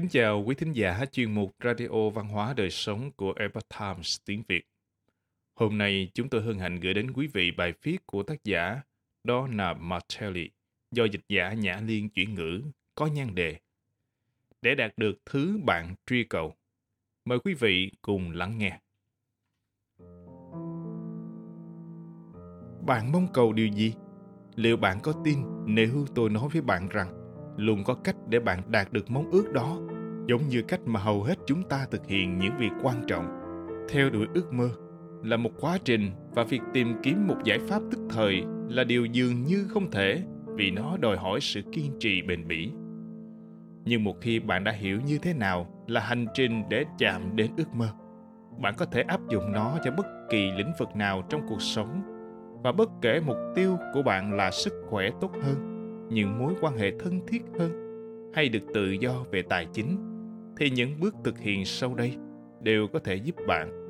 Kính chào quý thính giả chuyên mục Radio Văn hóa Đời Sống của Epoch Times tiếng Việt. Hôm nay, chúng tôi hân hạnh gửi đến quý vị bài viết của tác giả Donna Martelli do dịch giả Nhã Liên chuyển ngữ, có nhan đề Để đạt được thứ bạn truy cầu. Mời quý vị cùng lắng nghe. Bạn mong cầu điều gì? Liệu bạn có tin nếu tôi nói với bạn rằng luôn có cách để bạn đạt được mong ước đó giống như cách mà hầu hết chúng ta thực hiện những việc quan trọng. Theo đuổi ước mơ là một quá trình và việc tìm kiếm một giải pháp tức thời là điều dường như không thể vì nó đòi hỏi sự kiên trì bền bỉ. Nhưng một khi bạn đã hiểu như thế nào là hành trình để chạm đến ước mơ, bạn có thể áp dụng nó cho bất kỳ lĩnh vực nào trong cuộc sống. Và bất kể mục tiêu của bạn là sức khỏe tốt hơn, những mối quan hệ thân thiết hơn, hay được tự do về tài chính thì những bước thực hiện sau đây đều có thể giúp bạn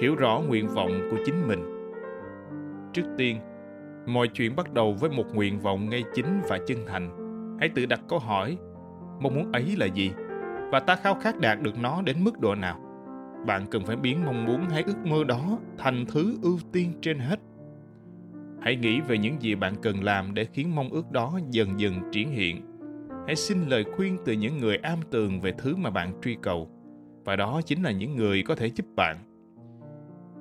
hiểu rõ nguyện vọng của chính mình. Trước tiên, mọi chuyện bắt đầu với một nguyện vọng ngay chính và chân thành. Hãy tự đặt câu hỏi, mong muốn ấy là gì? và ta khao khát đạt được nó đến mức độ nào? Bạn cần phải biến mong muốn hay ước mơ đó thành thứ ưu tiên trên hết. Hãy nghĩ về những gì bạn cần làm để khiến mong ước đó dần dần triển hiện hãy xin lời khuyên từ những người am tường về thứ mà bạn truy cầu. Và đó chính là những người có thể giúp bạn.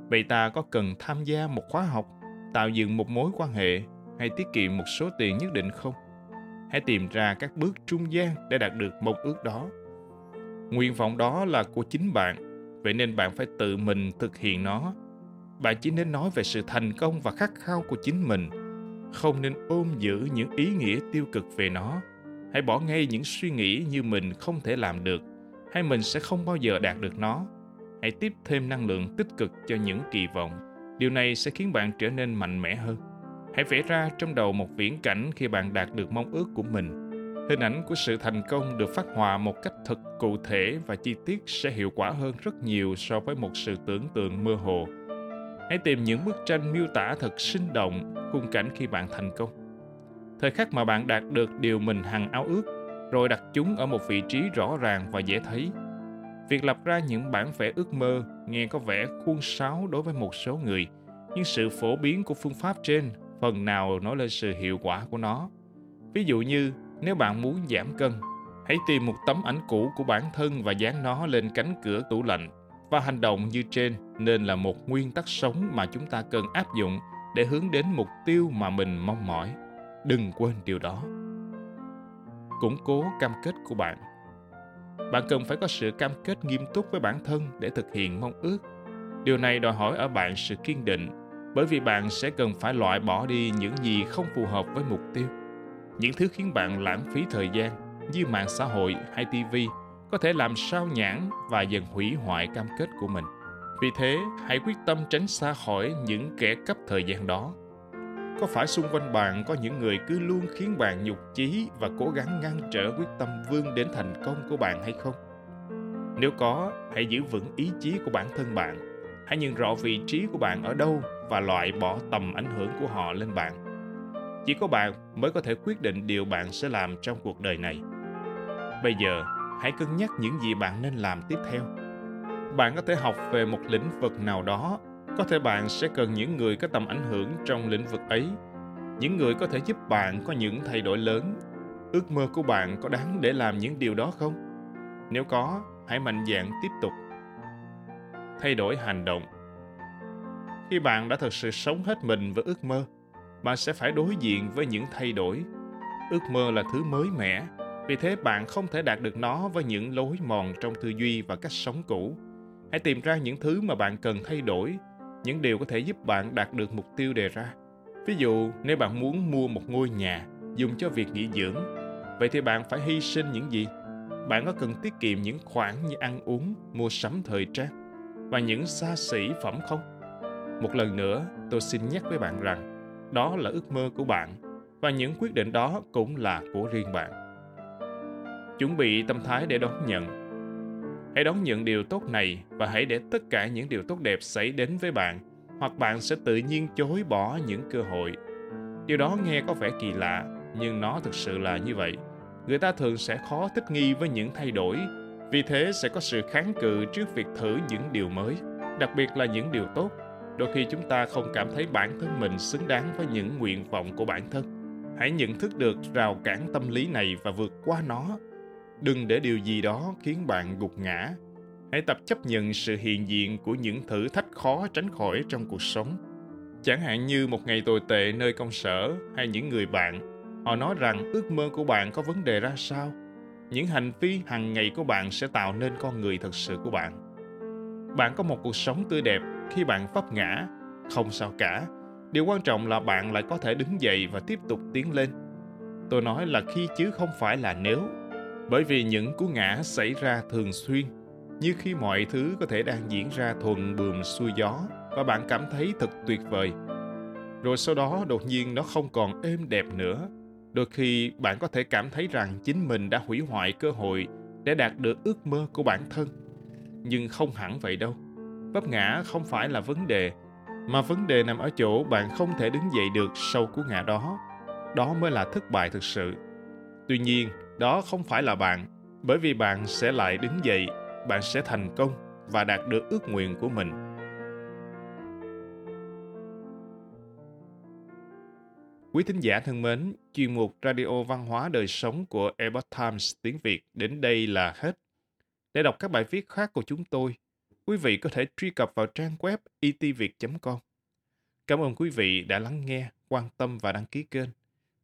Vậy ta có cần tham gia một khóa học, tạo dựng một mối quan hệ, hay tiết kiệm một số tiền nhất định không? Hãy tìm ra các bước trung gian để đạt được mong ước đó. Nguyện vọng đó là của chính bạn, vậy nên bạn phải tự mình thực hiện nó. Bạn chỉ nên nói về sự thành công và khát khao của chính mình, không nên ôm giữ những ý nghĩa tiêu cực về nó hãy bỏ ngay những suy nghĩ như mình không thể làm được, hay mình sẽ không bao giờ đạt được nó. Hãy tiếp thêm năng lượng tích cực cho những kỳ vọng. Điều này sẽ khiến bạn trở nên mạnh mẽ hơn. Hãy vẽ ra trong đầu một viễn cảnh khi bạn đạt được mong ước của mình. Hình ảnh của sự thành công được phát họa một cách thật cụ thể và chi tiết sẽ hiệu quả hơn rất nhiều so với một sự tưởng tượng mơ hồ. Hãy tìm những bức tranh miêu tả thật sinh động khung cảnh khi bạn thành công thời khắc mà bạn đạt được điều mình hằng ao ước, rồi đặt chúng ở một vị trí rõ ràng và dễ thấy. Việc lập ra những bản vẽ ước mơ nghe có vẻ khuôn sáo đối với một số người, nhưng sự phổ biến của phương pháp trên, phần nào nói lên sự hiệu quả của nó. Ví dụ như, nếu bạn muốn giảm cân, hãy tìm một tấm ảnh cũ của bản thân và dán nó lên cánh cửa tủ lạnh và hành động như trên nên là một nguyên tắc sống mà chúng ta cần áp dụng để hướng đến mục tiêu mà mình mong mỏi đừng quên điều đó. Củng cố cam kết của bạn. Bạn cần phải có sự cam kết nghiêm túc với bản thân để thực hiện mong ước. Điều này đòi hỏi ở bạn sự kiên định, bởi vì bạn sẽ cần phải loại bỏ đi những gì không phù hợp với mục tiêu. Những thứ khiến bạn lãng phí thời gian, như mạng xã hội hay tv có thể làm sao nhãn và dần hủy hoại cam kết của mình. Vì thế, hãy quyết tâm tránh xa khỏi những kẻ cấp thời gian đó có phải xung quanh bạn có những người cứ luôn khiến bạn nhục chí và cố gắng ngăn trở quyết tâm vươn đến thành công của bạn hay không? Nếu có, hãy giữ vững ý chí của bản thân bạn. Hãy nhận rõ vị trí của bạn ở đâu và loại bỏ tầm ảnh hưởng của họ lên bạn. Chỉ có bạn mới có thể quyết định điều bạn sẽ làm trong cuộc đời này. Bây giờ, hãy cân nhắc những gì bạn nên làm tiếp theo. Bạn có thể học về một lĩnh vực nào đó có thể bạn sẽ cần những người có tầm ảnh hưởng trong lĩnh vực ấy. Những người có thể giúp bạn có những thay đổi lớn. Ước mơ của bạn có đáng để làm những điều đó không? Nếu có, hãy mạnh dạn tiếp tục. Thay đổi hành động. Khi bạn đã thực sự sống hết mình với ước mơ, bạn sẽ phải đối diện với những thay đổi. Ước mơ là thứ mới mẻ, vì thế bạn không thể đạt được nó với những lối mòn trong tư duy và cách sống cũ. Hãy tìm ra những thứ mà bạn cần thay đổi những điều có thể giúp bạn đạt được mục tiêu đề ra. Ví dụ, nếu bạn muốn mua một ngôi nhà dùng cho việc nghỉ dưỡng, vậy thì bạn phải hy sinh những gì? Bạn có cần tiết kiệm những khoản như ăn uống, mua sắm thời trang và những xa xỉ phẩm không? Một lần nữa, tôi xin nhắc với bạn rằng, đó là ước mơ của bạn và những quyết định đó cũng là của riêng bạn. Chuẩn bị tâm thái để đón nhận. Hãy đón nhận điều tốt này và hãy để tất cả những điều tốt đẹp xảy đến với bạn, hoặc bạn sẽ tự nhiên chối bỏ những cơ hội. Điều đó nghe có vẻ kỳ lạ, nhưng nó thực sự là như vậy. người ta thường sẽ khó thích nghi với những thay đổi, vì thế sẽ có sự kháng cự trước việc thử những điều mới, đặc biệt là những điều tốt. Đôi khi chúng ta không cảm thấy bản thân mình xứng đáng với những nguyện vọng của bản thân. Hãy nhận thức được rào cản tâm lý này và vượt qua nó. Đừng để điều gì đó khiến bạn gục ngã. Hãy tập chấp nhận sự hiện diện của những thử thách khó tránh khỏi trong cuộc sống. Chẳng hạn như một ngày tồi tệ nơi công sở hay những người bạn, họ nói rằng ước mơ của bạn có vấn đề ra sao. Những hành vi hàng ngày của bạn sẽ tạo nên con người thật sự của bạn. Bạn có một cuộc sống tươi đẹp khi bạn vấp ngã, không sao cả. Điều quan trọng là bạn lại có thể đứng dậy và tiếp tục tiến lên. Tôi nói là khi chứ không phải là nếu. Bởi vì những cú ngã xảy ra thường xuyên, như khi mọi thứ có thể đang diễn ra thuận buồm xuôi gió và bạn cảm thấy thật tuyệt vời. Rồi sau đó đột nhiên nó không còn êm đẹp nữa. Đôi khi bạn có thể cảm thấy rằng chính mình đã hủy hoại cơ hội để đạt được ước mơ của bản thân. Nhưng không hẳn vậy đâu. Vấp ngã không phải là vấn đề, mà vấn đề nằm ở chỗ bạn không thể đứng dậy được sau cú ngã đó. Đó mới là thất bại thực sự. Tuy nhiên, đó không phải là bạn, bởi vì bạn sẽ lại đứng dậy, bạn sẽ thành công và đạt được ước nguyện của mình. Quý thính giả thân mến, chuyên mục Radio Văn hóa Đời Sống của Epoch Times tiếng Việt đến đây là hết. Để đọc các bài viết khác của chúng tôi, quý vị có thể truy cập vào trang web itviet.com. Cảm ơn quý vị đã lắng nghe, quan tâm và đăng ký kênh.